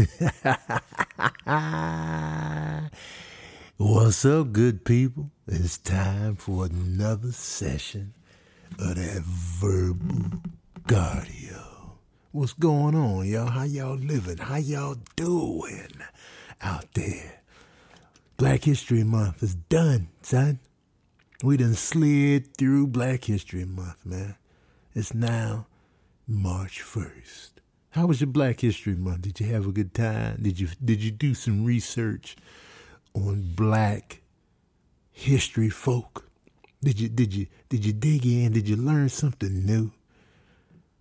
What's up, good people? It's time for another session of that verbal cardio. What's going on, y'all? How y'all living? How y'all doing out there? Black History Month is done, son. We done slid through Black History Month, man. It's now March 1st. How was your Black History Month? Did you have a good time? Did you did you do some research on black history folk? Did you did you did you dig in? Did you learn something new?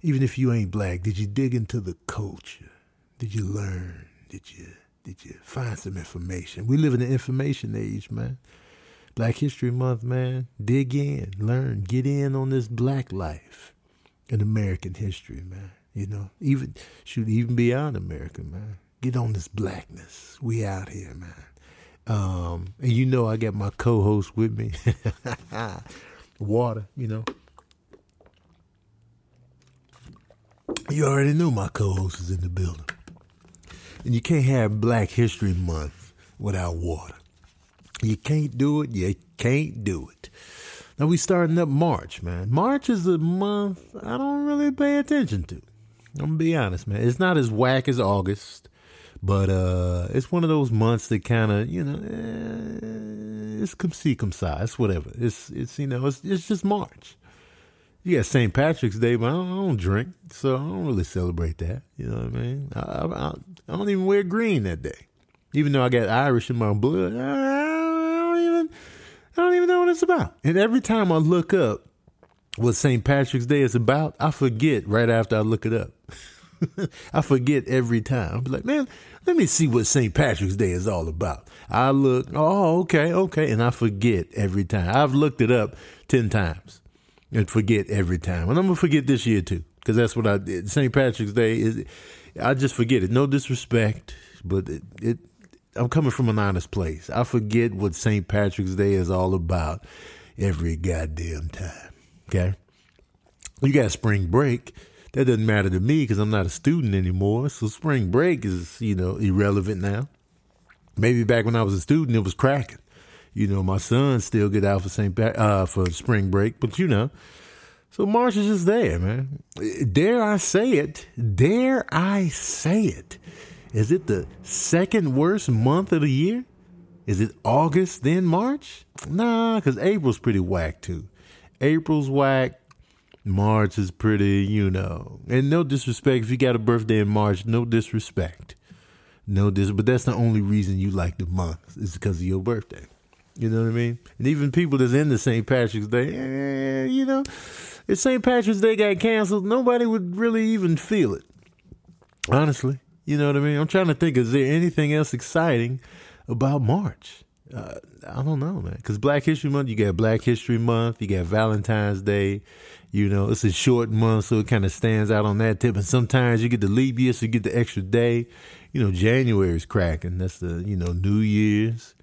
Even if you ain't black, did you dig into the culture? Did you learn? Did you did you find some information? We live in the information age, man. Black History Month, man. Dig in, learn, get in on this black life in American history, man. You know, even should even beyond America, man. Get on this blackness. We out here, man. Um, and you know I got my co-host with me. Water, you know. You already know my co-host is in the building. And you can't have Black History Month without water. You can't do it. You can't do it. Now we starting up March, man. March is a month I don't really pay attention to. I'm gonna be honest, man. It's not as whack as August, but uh, it's one of those months that kind of, you know, eh, it's come see, come size, whatever. It's it's you know, it's it's just March. You got St. Patrick's Day, but I don't, I don't, drink, so I don't really celebrate that. You know what I mean? I, I, I don't even wear green that day, even though I got Irish in my blood. I don't even I don't even know what it's about. And every time I look up what St. Patrick's Day is about, I forget right after I look it up. I forget every time. I'm like, man, let me see what St. Patrick's Day is all about. I look, oh, okay, okay, and I forget every time. I've looked it up 10 times and forget every time. And I'm going to forget this year too, because that's what I did. St. Patrick's Day is, I just forget it. No disrespect, but it, it I'm coming from an honest place. I forget what St. Patrick's Day is all about every goddamn time. Okay? You got spring break. That doesn't matter to me because I'm not a student anymore. So spring break is, you know, irrelevant now. Maybe back when I was a student, it was cracking. You know, my son still get out for St. Uh, for spring break, but you know, so March is just there, man. Dare I say it? Dare I say it? Is it the second worst month of the year? Is it August then March? Nah, because April's pretty whack too. April's whack. March is pretty, you know. And no disrespect if you got a birthday in March, no disrespect. No dis but that's the only reason you like the month is because of your birthday. You know what I mean? And even people that's in the St. Patrick's Day, eh, you know, if St. Patrick's Day got canceled, nobody would really even feel it. Honestly. You know what I mean? I'm trying to think, is there anything else exciting about March? Uh, I don't know, man. Because Black History Month, you got Black History Month, you got Valentine's Day. You know, it's a short month, so it kind of stands out on that tip. And sometimes you get the leap year, so you get the extra day. You know, January is cracking. That's the, you know, New Year's.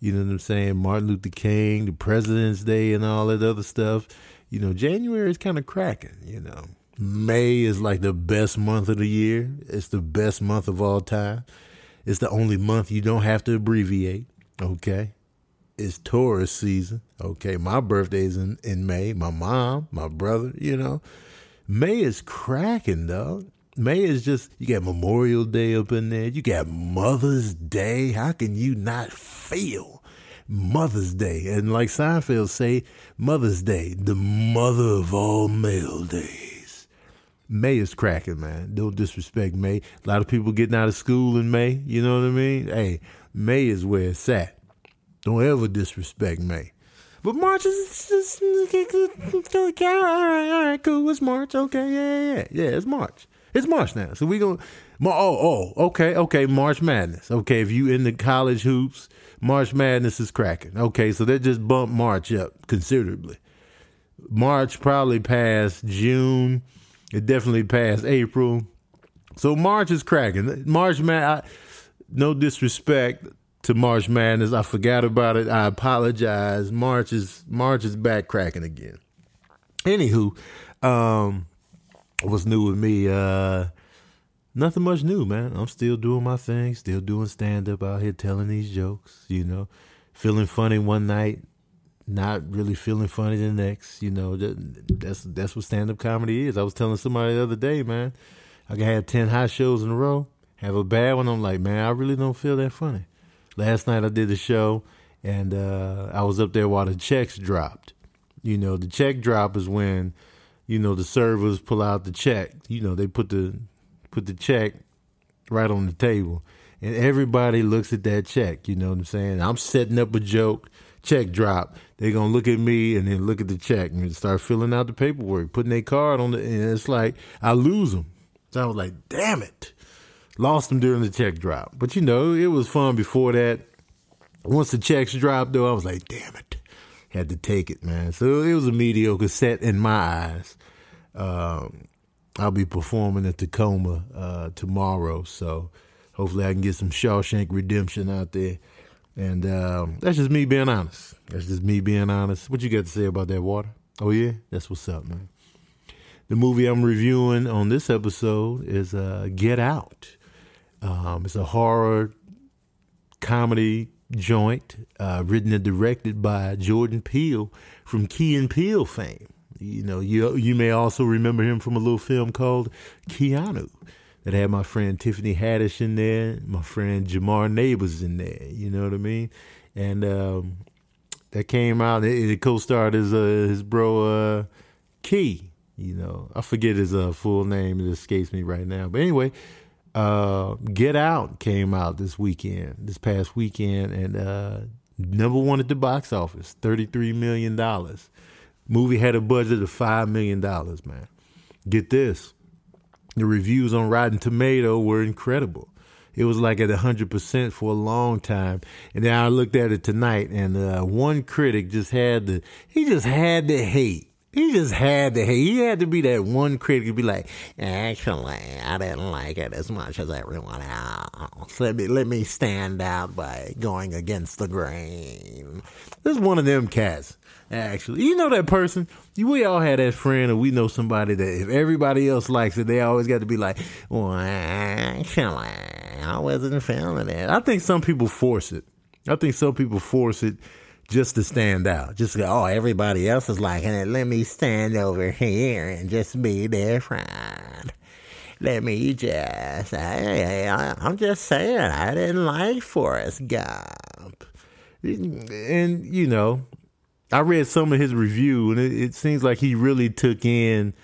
You know what I'm saying? Martin Luther King, the President's Day, and all that other stuff. You know, January is kind of cracking, you know. May is like the best month of the year. It's the best month of all time. It's the only month you don't have to abbreviate. Okay. It's Taurus season. Okay. My birthday's in, in May. My mom, my brother, you know. May is cracking, dog. May is just, you got Memorial Day up in there. You got Mother's Day. How can you not feel Mother's Day? And like Seinfeld say, Mother's Day, the mother of all male days. May is cracking, man. Don't disrespect May. A lot of people getting out of school in May. You know what I mean? Hey, May is where it's at. Don't ever disrespect me. But March is just. All right, all right, cool. It's March. Okay, yeah, yeah, yeah. It's March. It's March now. So we gonna. Oh, oh, okay, okay. March Madness. Okay, if you in the college hoops, March Madness is cracking. Okay, so that just bumped March up considerably. March probably past June it definitely passed April. So March is cracking. March man, no disrespect to March Madness. I forgot about it. I apologize. March is March is back cracking again. Anywho, um, what's new with me? Uh, nothing much new, man. I'm still doing my thing, still doing stand up out here telling these jokes, you know, feeling funny one night, not really feeling funny the next, you know. That's that's what stand up comedy is. I was telling somebody the other day, man, I can have 10 hot shows in a row, have a bad one, I'm like, man, I really don't feel that funny. Last night I did the show and uh, I was up there while the checks dropped. You know, the check drop is when, you know, the servers pull out the check. You know, they put the put the check right on the table. And everybody looks at that check, you know what I'm saying? I'm setting up a joke, check drop. They're gonna look at me and then look at the check and start filling out the paperwork, putting their card on the and it's like I lose them. So I was like, damn it. Lost them during the check drop. But you know, it was fun before that. Once the checks dropped though, I was like, damn it. Had to take it, man. So it was a mediocre set in my eyes. Um, I'll be performing at Tacoma uh, tomorrow, so hopefully I can get some Shawshank Redemption out there. And um, that's just me being honest. That's just me being honest. What you got to say about that water? Oh yeah, that's what's up, man. The movie I'm reviewing on this episode is uh, Get Out. Um, it's a horror comedy joint, uh, written and directed by Jordan Peele from Key and Peele fame. You know, you you may also remember him from a little film called Keanu that had my friend Tiffany Haddish in there, my friend Jamar Neighbors in there. You know what I mean? And um, that came out. It, it co-starred his uh, his bro uh, Key. You know, I forget his uh, full name. It escapes me right now. But anyway, uh, Get Out came out this weekend, this past weekend, and uh, number one at the box office, thirty three million dollars. Movie had a budget of five million dollars, man. Get this. The reviews on Rotten Tomato were incredible. It was like at hundred percent for a long time. And then I looked at it tonight and uh, one critic just had to he just had to hate. He just had to. He had to be that one critic to be like, actually, I didn't like it as much as everyone else. Let me let me stand out by going against the grain. This is one of them cats. Actually, you know that person. We all had that friend, or we know somebody that if everybody else likes it, they always got to be like, "Well, actually, I wasn't feeling it." I think some people force it. I think some people force it just to stand out. Just go, oh, everybody else is like, it. Let me stand over here and just be their friend. Let me just, I, I'm just saying, I didn't like Forrest Gump. And, you know, I read some of his review, and it, it seems like he really took in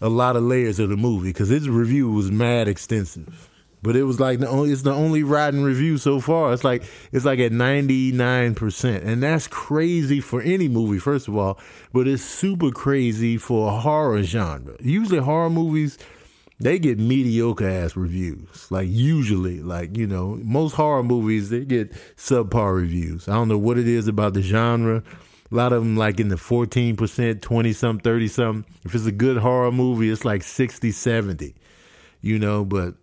a lot of layers of the movie because his review was mad extensive. But it was like the only it's the only rotten review so far. It's like it's like at ninety nine percent, and that's crazy for any movie. First of all, but it's super crazy for a horror genre. Usually horror movies they get mediocre ass reviews. Like usually, like you know, most horror movies they get subpar reviews. I don't know what it is about the genre a lot of them like in the 14%, 20 something, 30 something. If it's a good horror movie, it's like 60, 70. You know, but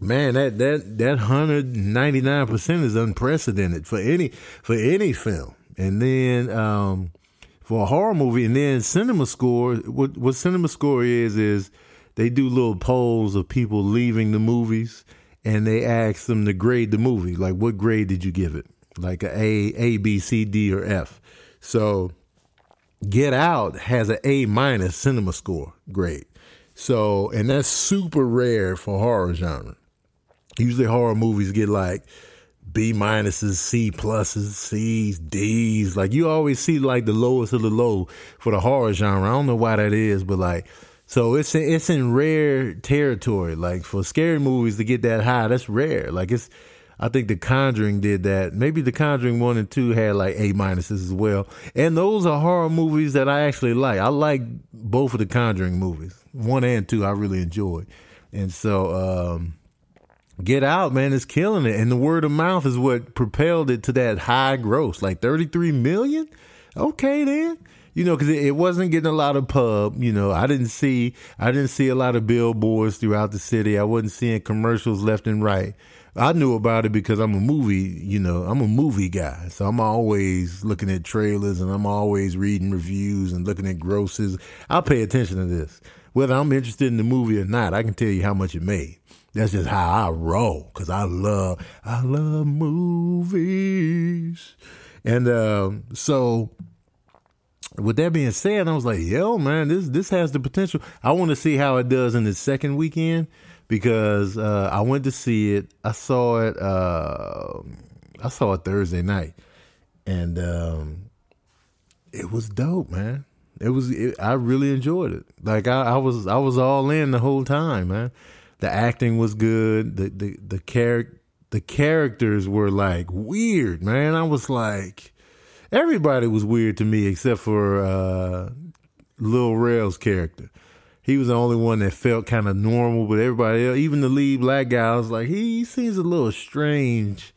man, that that that 199% is unprecedented for any for any film. And then um for a horror movie and then cinema score what what cinema score is is they do little polls of people leaving the movies and they ask them to grade the movie like what grade did you give it like a A, A, B, C, D, or F. So Get Out has an A minus cinema score grade. So, and that's super rare for horror genre. Usually horror movies get like B minuses, C pluses, C's, D's. Like you always see like the lowest of the low for the horror genre. I don't know why that is, but like so it's it's in rare territory. Like for scary movies to get that high, that's rare. Like it's I think The Conjuring did that. Maybe The Conjuring 1 and 2 had like A minuses as well. And those are horror movies that I actually like. I like both of the Conjuring movies. 1 and 2 I really enjoyed. And so um, Get Out, man, is killing it. And the word of mouth is what propelled it to that high gross, like 33 million. Okay, then you know, because it, wasn't getting a lot of pub. You know, I didn't see I didn't see a lot of billboards throughout the city. I wasn't seeing commercials left and right. I knew about it because I'm a movie, you know, I'm a movie guy. So I'm always looking at trailers and I'm always reading reviews and looking at grosses. I'll pay attention to this. Whether I'm interested in the movie or not, I can tell you how much it made. That's just how I roll because I love I love movies, and um, so with that being said, I was like, yo, man, this this has the potential. I want to see how it does in the second weekend because uh, I went to see it. I saw it. Uh, I saw it Thursday night, and um, it was dope, man. It was. It, I really enjoyed it. Like I, I, was. I was all in the whole time, man. The acting was good. The the the character the characters were like weird, man. I was like everybody was weird to me except for uh, Lil Rel's character. He was the only one that felt kind of normal, but everybody else, even the lead black guy, I was like, he seems a little strange,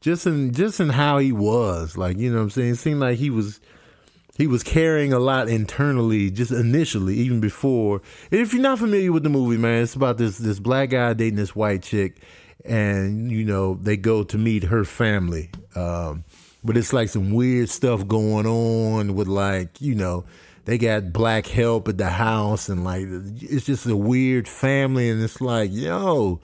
just in just in how he was. Like, you know what I'm saying? It seemed like he was he was carrying a lot internally, just initially, even before. if you're not familiar with the movie, man, it's about this this black guy dating this white chick, and you know they go to meet her family. Um, but it's like some weird stuff going on with like you know they got black help at the house and like it's just a weird family and it's like yo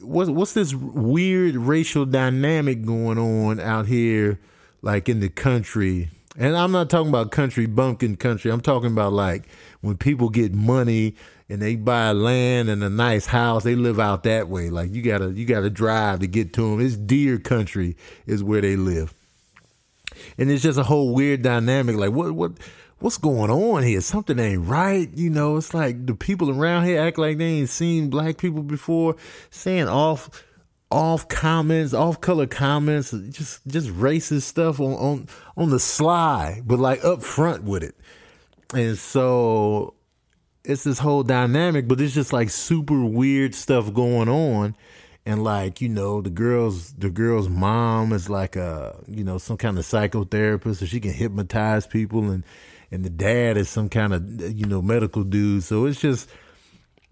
what's what's this weird racial dynamic going on out here like in the country and I'm not talking about country bumpkin country I'm talking about like when people get money and they buy land and a nice house they live out that way like you got to you got to drive to get to them it's deer country is where they live and it's just a whole weird dynamic. Like what what what's going on here? Something ain't right. You know, it's like the people around here act like they ain't seen black people before, saying off off comments, off color comments, just just racist stuff on on on the sly, but like up front with it. And so it's this whole dynamic, but it's just like super weird stuff going on and like you know the girl's the girl's mom is like a you know some kind of psychotherapist so she can hypnotize people and and the dad is some kind of you know medical dude so it's just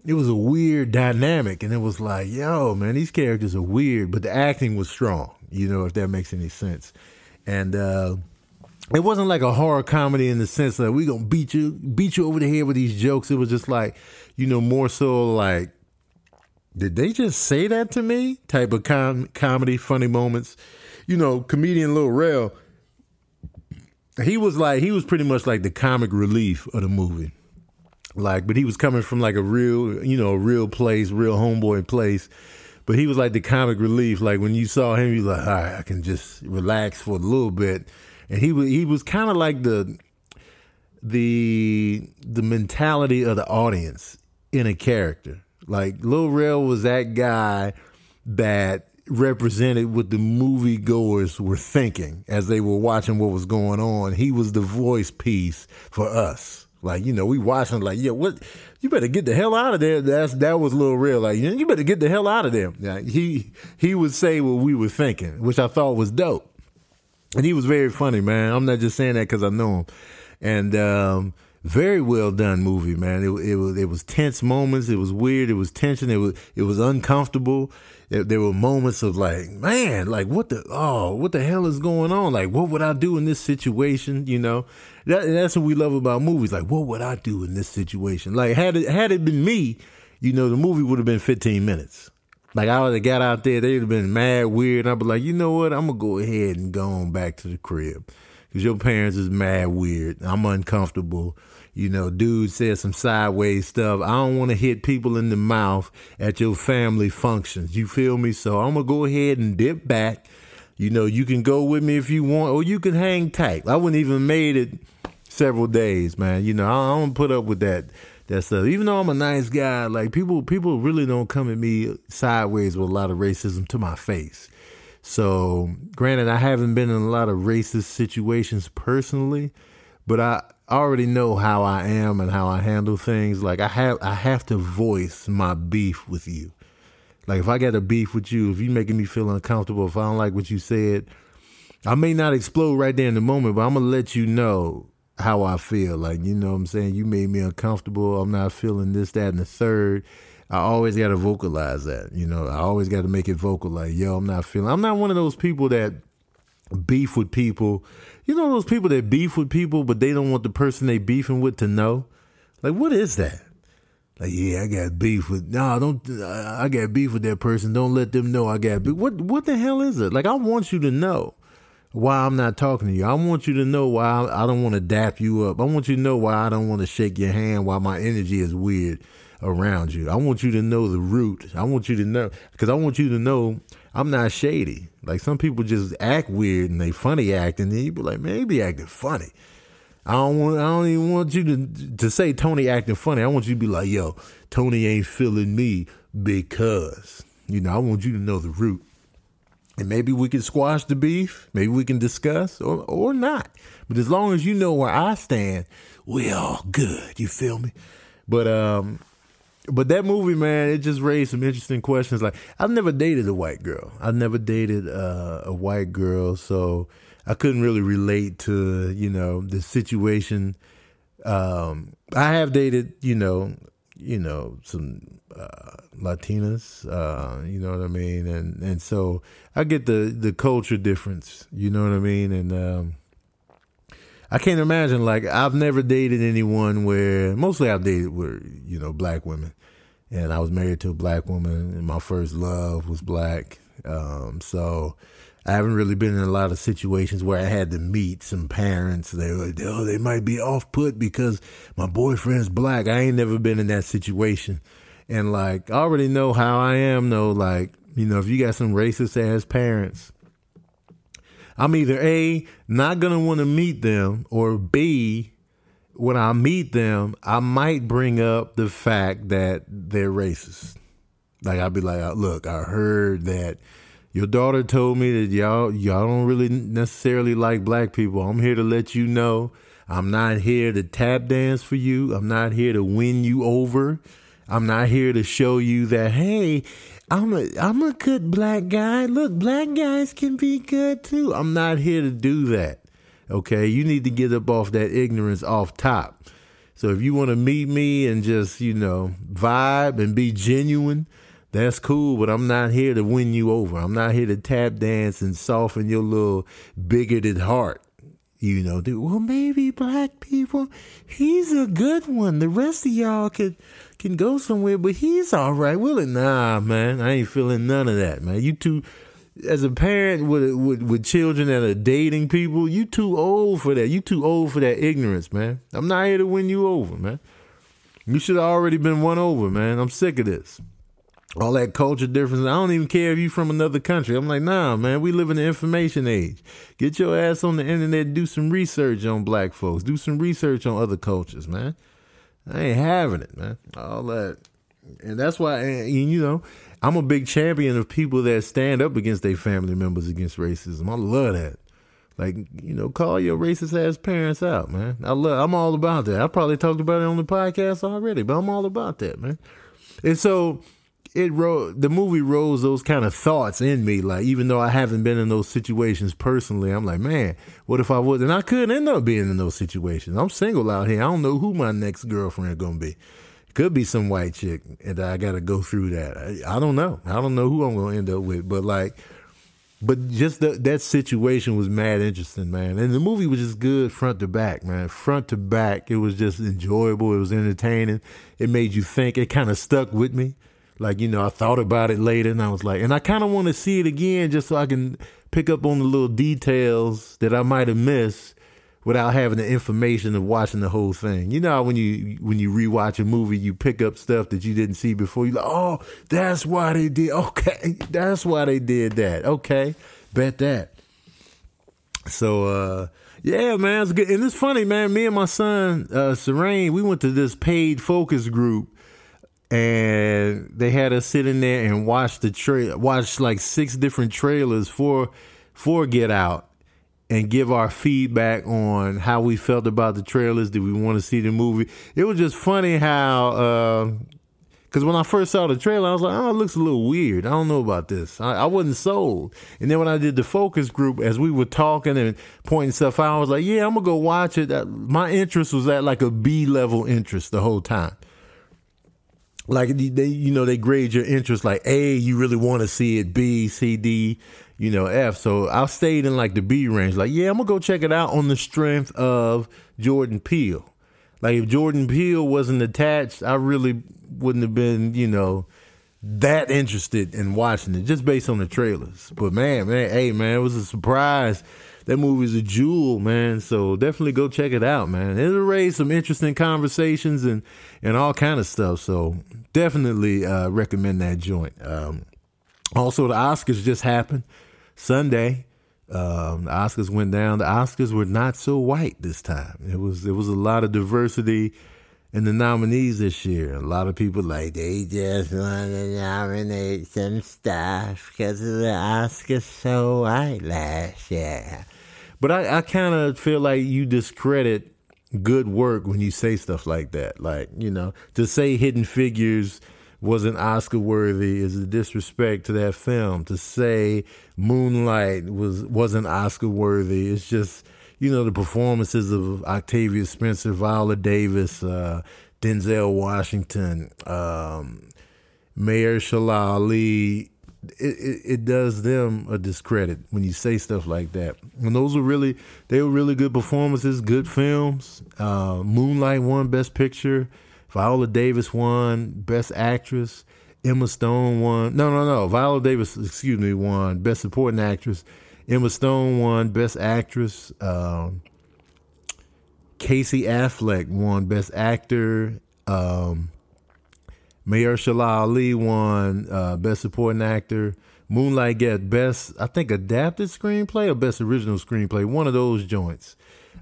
it was a weird dynamic and it was like yo man these characters are weird but the acting was strong you know if that makes any sense and uh it wasn't like a horror comedy in the sense that we gonna beat you beat you over the head with these jokes it was just like you know more so like did they just say that to me? Type of com- comedy, funny moments. You know, comedian Lil Rel, he was like, he was pretty much like the comic relief of the movie. Like, but he was coming from like a real, you know, real place, real homeboy place. But he was like the comic relief. Like when you saw him, you like, all right, I can just relax for a little bit. And he was, he was kind of like the, the, the mentality of the audience in a character like Lil Rel was that guy that represented what the moviegoers were thinking as they were watching what was going on. He was the voice piece for us. Like, you know, we watching like, yeah, what you better get the hell out of there. That's that was Lil Rel. Like, you better get the hell out of there. He he would say what we were thinking, which I thought was dope. And he was very funny, man. I'm not just saying that because I know him. And um very well done movie, man. It, it was it was tense moments. It was weird. It was tension. It was it was uncomfortable. There, there were moments of like, man, like what the oh, what the hell is going on? Like, what would I do in this situation? You know, that, that's what we love about movies. Like, what would I do in this situation? Like, had it had it been me, you know, the movie would have been 15 minutes. Like I would have got out there, they'd have been mad weird. I'd be like, you know what? I'm gonna go ahead and go on back to the crib because your parents is mad weird. I'm uncomfortable you know, dude said some sideways stuff. I don't want to hit people in the mouth at your family functions. You feel me? So I'm gonna go ahead and dip back. You know, you can go with me if you want, or you can hang tight. I wouldn't even made it several days, man. You know, I don't put up with that that stuff. Even though I'm a nice guy, like people people really don't come at me sideways with a lot of racism to my face. So, granted, I haven't been in a lot of racist situations personally, but I I already know how I am and how I handle things. Like I have I have to voice my beef with you. Like if I got a beef with you, if you making me feel uncomfortable, if I don't like what you said, I may not explode right there in the moment, but I'm gonna let you know how I feel. Like, you know what I'm saying? You made me uncomfortable. I'm not feeling this, that, and the third. I always gotta vocalize that. You know, I always gotta make it vocal like, yo, I'm not feeling I'm not one of those people that beef with people. You know those people that beef with people, but they don't want the person they beefing with to know. Like, what is that? Like, yeah, I got beef with. No, don't. I got beef with that person. Don't let them know I got beef. What What the hell is it? Like, I want you to know why I'm not talking to you. I want you to know why I don't want to dap you up. I want you to know why I don't want to shake your hand. Why my energy is weird around you. I want you to know the root. I want you to know because I want you to know I'm not shady. Like some people just act weird and they funny acting. And you be like, man, he be acting funny. I don't want. I don't even want you to to say Tony acting funny. I want you to be like, yo, Tony ain't feeling me because you know. I want you to know the root, and maybe we can squash the beef. Maybe we can discuss or or not. But as long as you know where I stand, we all good. You feel me? But um, but that movie, man, it just raised some interesting questions. Like, I've never dated a white girl. I've never dated uh, a white girl, so I couldn't really relate to you know the situation. Um, I have dated, you know, you know some uh, Latinas, uh, you know what I mean, and and so I get the the culture difference, you know what I mean, and um, I can't imagine like I've never dated anyone where mostly I've dated were you know black women, and I was married to a black woman, and my first love was black. Um, so I haven't really been in a lot of situations where I had to meet some parents. They were, like, oh, they might be off put because my boyfriend's black. I ain't never been in that situation, and like I already know how I am. Though, like you know, if you got some racist ass parents I'm either A, not want to meet them, or B, when I meet them, I might bring up the fact that they're racist. Like I'll be like, look, I heard that your daughter told me that y'all y'all don't really necessarily like black people. I'm here to let you know I'm not here to tap dance for you. I'm not here to win you over. I'm not here to show you that hey, I'm a I'm a good black guy. Look, black guys can be good too. I'm not here to do that. Okay, you need to get up off that ignorance off top. So if you want to meet me and just you know vibe and be genuine, that's cool. But I'm not here to win you over. I'm not here to tap dance and soften your little bigoted heart. You know, dude, well maybe black people, he's a good one. The rest of y'all could can go somewhere, but he's all right. Will it? Nah, man. I ain't feeling none of that, man. You too, as a parent with, with with children that are dating people, you too old for that. You too old for that ignorance, man. I'm not here to win you over, man. You should have already been won over, man. I'm sick of this. All that culture difference. I don't even care if you from another country. I'm like, nah, man, we live in the information age. Get your ass on the internet, do some research on black folks, do some research on other cultures, man. I ain't having it, man. All that, and that's why, and, you know, I'm a big champion of people that stand up against their family members against racism. I love that. Like, you know, call your racist ass parents out, man. I love. I'm all about that. I probably talked about it on the podcast already, but I'm all about that, man. And so it wrote the movie rose those kind of thoughts in me. Like even though I haven't been in those situations personally, I'm like, man, what if I was? And I couldn't end up being in those situations. I'm single out here. I don't know who my next girlfriend gonna be. Could be some white chick, and I got to go through that. I, I, don't know. I don't know who I'm gonna end up with, but like. But just the, that situation was mad interesting, man. And the movie was just good front to back, man. Front to back, it was just enjoyable. It was entertaining. It made you think. It kind of stuck with me. Like, you know, I thought about it later and I was like, and I kind of want to see it again just so I can pick up on the little details that I might have missed without having the information of watching the whole thing. You know, when you when you rewatch a movie, you pick up stuff that you didn't see before. You like, oh, that's why they did. Okay, that's why they did that. Okay, bet that. So, uh, yeah, man, it's good. And it's funny, man. Me and my son, uh, Serene, we went to this paid focus group and they had us sit in there and watch the tra- watch like six different trailers for for Get Out and give our feedback on how we felt about the trailers. Did we want to see the movie? It was just funny how because uh, when I first saw the trailer, I was like, "Oh, it looks a little weird. I don't know about this. I, I wasn't sold." And then when I did the focus group, as we were talking and pointing stuff out, I was like, "Yeah, I'm gonna go watch it." My interest was at like a B level interest the whole time like they you know they grade your interest like A you really want to see it B C D you know F so I stayed in like the B range like yeah I'm gonna go check it out on the strength of Jordan Peele Like if Jordan Peele wasn't attached, I really wouldn't have been, you know, that interested in watching it just based on the trailers. But man, man, hey man, it was a surprise. That movie's a jewel, man. So definitely go check it out, man. It'll raise some interesting conversations and and all kind of stuff. So definitely uh, recommend that joint. Um, also, the Oscars just happened Sunday. Um, the Oscars went down. The Oscars were not so white this time. It was it was a lot of diversity in the nominees this year. A lot of people like they just want to nominate some stuff because the Oscars so white last year. But I, I kind of feel like you discredit good work when you say stuff like that. Like you know, to say Hidden Figures wasn't Oscar worthy is a disrespect to that film. To say Moonlight was wasn't Oscar worthy, it's just you know the performances of Octavia Spencer, Viola Davis, uh, Denzel Washington, um, Mahershala Ali. It, it, it, does them a discredit when you say stuff like that. And those were really they were really good performances, good films. Uh, Moonlight won Best Picture. Viola Davis won Best Actress. Emma Stone won. No, no, no. Viola Davis, excuse me, won Best Supporting Actress. Emma Stone won Best Actress. Um, Casey Affleck won Best Actor. Um, Mahershala Ali won uh, Best Supporting Actor. Moonlight got Best, I think, Adapted Screenplay or Best Original Screenplay. One of those joints.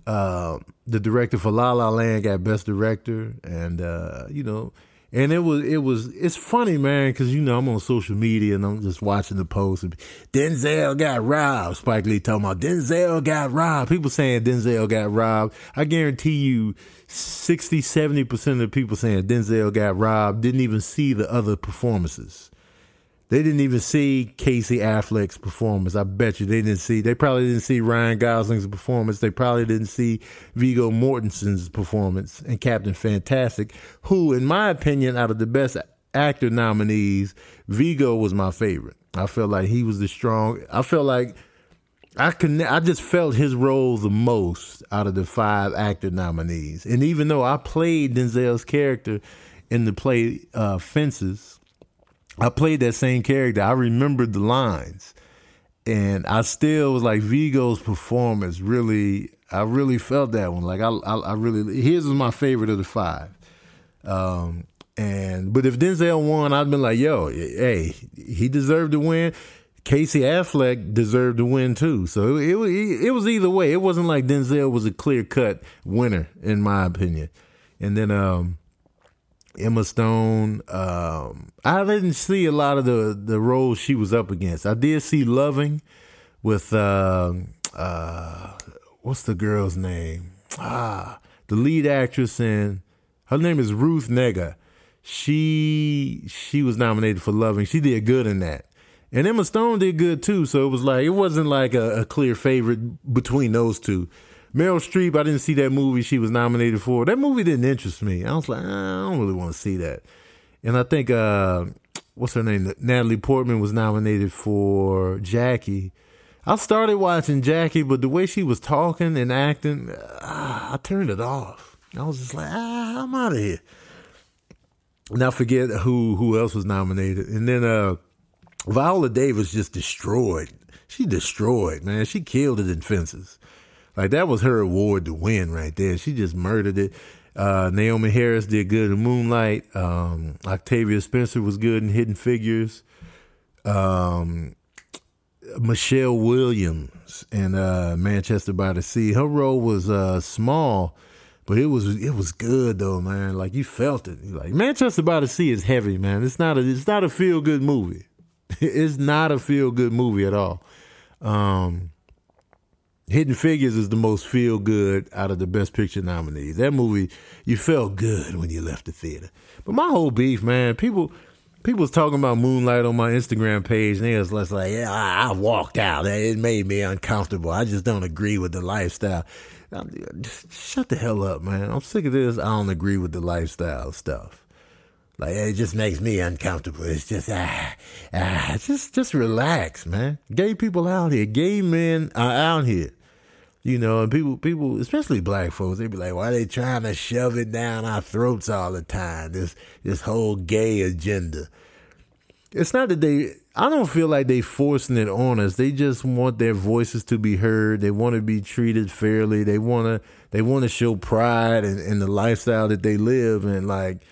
Uh, the director for La La Land got Best Director, and uh, you know, and it was it was it's funny, man, because you know I'm on social media and I'm just watching the posts. Denzel got robbed. Spike Lee talking about Denzel got robbed. People saying Denzel got robbed. I guarantee you, 60, 70 percent of the people saying Denzel got robbed didn't even see the other performances. They didn't even see Casey Affleck's performance. I bet you they didn't see. They probably didn't see Ryan Gosling's performance. They probably didn't see Viggo Mortensen's performance and Captain Fantastic, who, in my opinion, out of the best actor nominees, Viggo was my favorite. I felt like he was the strong. I felt like I can. I just felt his role the most out of the five actor nominees. And even though I played Denzel's character in the play uh, Fences I played that same character. I remembered the lines. And I still was like Viggo's performance really I really felt that one. Like I I, I really his was my favorite of the five. Um and but if Denzel won, I'd been like, yo, hey, he deserved to win. Casey Affleck deserved to win too. So it, it, it was either way. It wasn't like Denzel was a clear cut winner in my opinion. And then um Emma Stone. Um, I didn't see a lot of the the roles she was up against. I did see Loving with uh, uh, what's the girl's name? Ah, the lead actress in her name is Ruth Negga. She she was nominated for Loving. She did good in that. And Emma Stone did good too, so it was like it wasn't like a, a clear favorite between those two. Meryl Streep, I didn't see that movie she was nominated for. That movie didn't interest me. I was like, ah, I don't really want to see that. And I think uh, what's her name? Natalie Portman was nominated for Jackie. I started watching Jackie, but the way she was talking and acting, uh, I turned it off. I was just like, ah, I'm out of here. Now forget who who else was nominated, and then uh, Viola Davis just destroyed. She destroyed, man. She killed it in Fences. Like that was her award to win right there. She just murdered it. Uh, Naomie Harris did good in Moonlight. Um, Octavia Spencer was good in Hidden Figures. Um, Michelle Williams in uh, Manchester by the Sea. Her role was uh, small, but it was it was good though, man. Like you felt it. Like Manchester by the Sea is heavy, man. It's not a it's not a feel good movie. it's not a feel good movie at all. Um, Hidden Figures is the most feel good out of the Best Picture nominees. That movie, you felt good when you left the theater. But my whole beef, man, people people was talking about Moonlight on my Instagram page, and they was like, "Yeah, I, I walked out. It made me uncomfortable. I just don't agree with the lifestyle." Just shut the hell up, man. I'm sick of this. I don't agree with the lifestyle stuff. Like it just makes me uncomfortable. It's just ah, ah, just just relax, man. Gay people out here, gay men are out here You know, and people, people, especially black folks, they be like, "Why they trying to shove it down our throats all the time?" This, this whole gay agenda. It's not that they. I don't feel like they forcing it on us. They just want their voices to be heard. They want to be treated fairly. They want to. They want to show pride in, in the lifestyle that they live, and like,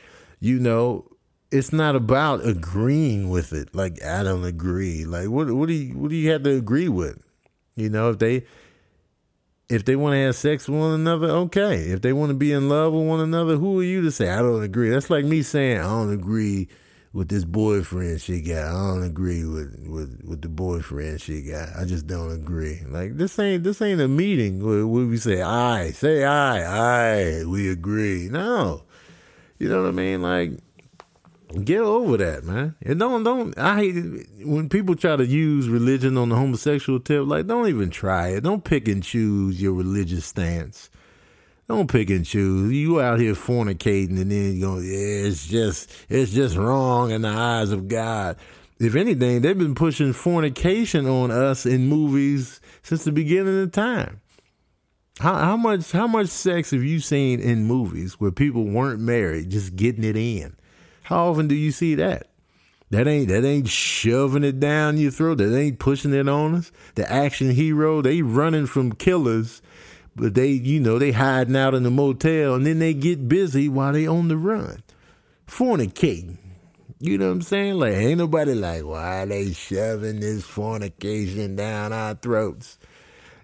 you know, it's not about agreeing with it. Like I don't agree. Like what? What do you? What do you have to agree with? You know, if they if they want to have sex with one another, okay. If they want to be in love with one another, who are you to say I don't agree? That's like me saying I don't agree with this boyfriend she got. I don't agree with, with, with the boyfriend she got. I just don't agree. Like this ain't this ain't a meeting where, we say aye, say aye, aye, we agree. No, you know what I mean? Like Get over that, man. And don't don't I hate it when people try to use religion on the homosexual tip. Like, don't even try it. Don't pick and choose your religious stance. Don't pick and choose. You out here fornicating, and then you go, yeah, it's just it's just wrong in the eyes of God. If anything, they've been pushing fornication on us in movies since the beginning of time. How, how much how much sex have you seen in movies where people weren't married, just getting it in? How often do you see that? That ain't that ain't shoving it down your throat. That ain't pushing it on us. The action hero, they running from killers, but they, you know, they hiding out in the motel and then they get busy while they on the run. Fornicating. You know what I'm saying? Like ain't nobody like, why they shoving this fornication down our throats?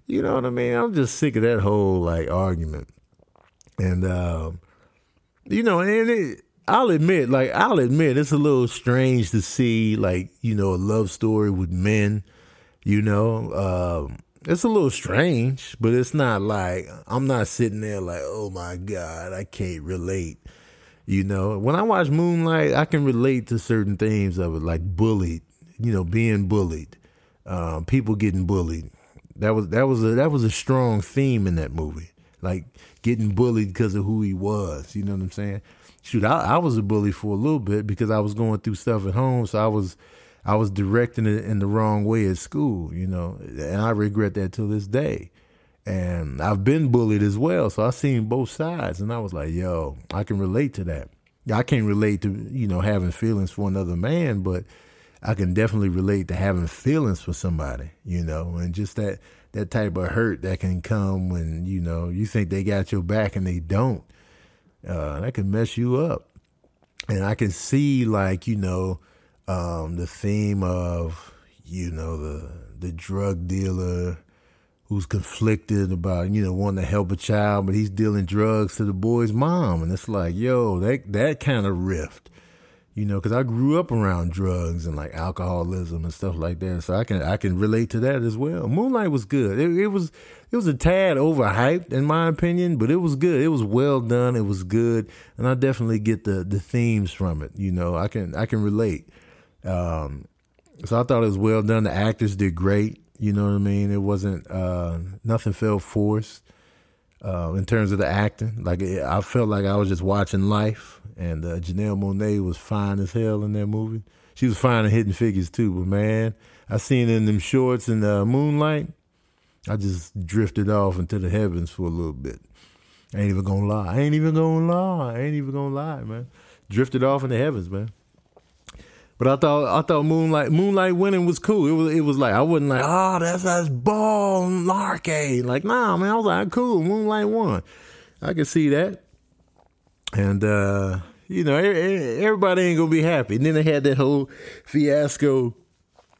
You know what I mean? I'm just sick of that whole like argument. And um, you know, and it I'll admit, like I'll admit, it's a little strange to see like you know a love story with men. You know, um, it's a little strange, but it's not like I'm not sitting there like, oh my god, I can't relate. You know, when I watch Moonlight, I can relate to certain themes of it, like bullied. You know, being bullied, um, people getting bullied. That was that was a that was a strong theme in that movie, like getting bullied because of who he was. You know what I'm saying? Shoot, I, I was a bully for a little bit because I was going through stuff at home, so I was I was directing it in the wrong way at school, you know, and I regret that till this day. And I've been bullied as well, so I've seen both sides, and I was like, yo, I can relate to that. I can't relate to you know having feelings for another man, but I can definitely relate to having feelings for somebody, you know, and just that that type of hurt that can come when you know you think they got your back and they don't, uh, that can mess you up. And I can see like, you know, um, the theme of, you know, the the drug dealer who's conflicted about, you know, wanting to help a child, but he's dealing drugs to the boy's mom. And it's like, yo, that that kind of rift you know, because I grew up around drugs and like alcoholism and stuff like that, so I can I can relate to that as well. Moonlight was good. It, it, was it was a tad overhyped in my opinion, but it was good. It was well done. It was good, and I definitely get the the themes from it. You know, I can I can relate. Um, so I thought it was well done. The actors did great. You know what I mean? It wasn't uh, nothing felt forced uh, in terms of the acting. Like I felt like I was just watching life and uh, Janelle Monáe was fine as hell in that movie. She was fine in Hidden Figures too, but man, I seen in them shorts in the Moonlight. I just drifted off into the heavens for a little bit. I ain't even gonna lie. I ain't even gonna lie. I ain't even gonna lie, man. Drifted off in the heavens, man. But I thought I thought Moonlight Moonlight winning was cool. It was it was like I wasn't like, oh, that's that's ball narcade. Like, nah, man, I was like, cool, Moonlight won. I could see that and uh, you know everybody ain't gonna be happy. And then they had that whole fiasco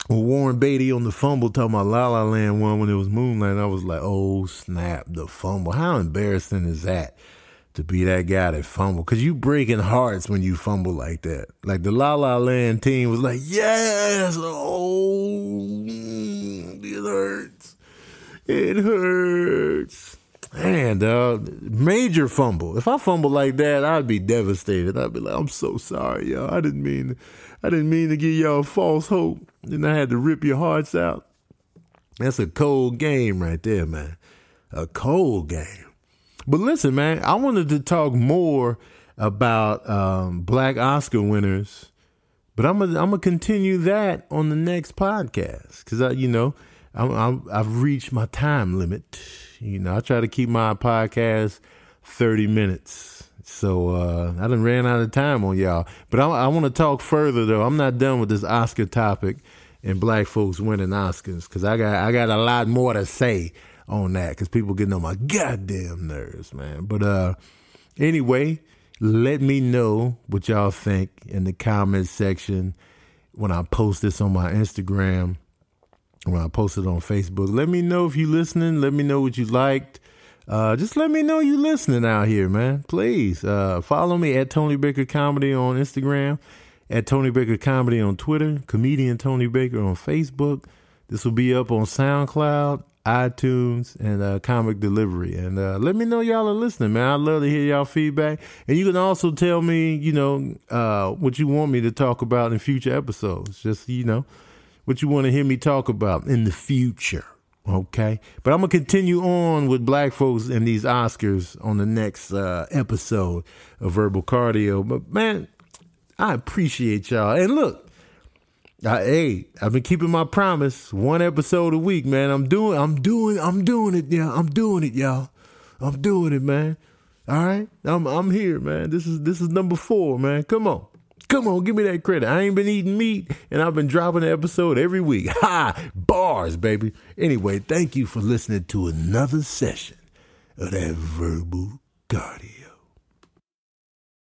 with Warren Beatty on the fumble talking about La La Land one when it was Moonlight. I was like, oh snap, the fumble! How embarrassing is that? To be that guy that fumbled, cause you breaking hearts when you fumble like that. Like the La La Land team was like, yes, oh, it hurts, it hurts. Man, dog, major fumble. If I fumble like that, I'd be devastated. I'd be like, I'm so sorry, y'all. I didn't mean, I didn't mean to give y'all false hope. Then I had to rip your hearts out. That's a cold game right there, man. A cold game. But listen, man, I wanted to talk more about um, Black Oscar winners, but I'm gonna I'm gonna continue that on the next podcast because I, you know, I'm, I'm, I've reached my time limit. You know, I try to keep my podcast 30 minutes. So uh, I done ran out of time on y'all. But I, I want to talk further though. I'm not done with this Oscar topic and black folks winning Oscars because I got I got a lot more to say on that because people getting on my goddamn nerves, man. But uh, anyway, let me know what y'all think in the comments section when I post this on my Instagram, when I post it on Facebook. Let me know if you're listening. Let me know what you liked. Uh, just let me know you listening out here, man. Please uh, follow me at Tony Baker Comedy on Instagram, at Tony Baker Comedy on Twitter, comedian Tony Baker on Facebook. This will be up on SoundCloud, iTunes, and uh, Comic Delivery. And uh, let me know y'all are listening, man. I'd love to hear y'all feedback. And you can also tell me, you know, uh, what you want me to talk about in future episodes. Just, you know, what you want to hear me talk about in the future. Okay. But I'm going to continue on with black folks and these Oscars on the next uh, episode of Verbal Cardio. But man, I appreciate y'all. And look, I, hey, I've been keeping my promise. One episode a week, man. I'm doing, I'm doing, I'm doing it, yeah. I'm doing it, y'all. I'm doing it, man. All right, I'm, I'm here, man. This is, this is number four, man. Come on. Come on, give me that credit. I ain't been eating meat and I've been dropping an episode every week. Ha! Bars, baby. Anyway, thank you for listening to another session of that verbal cardio.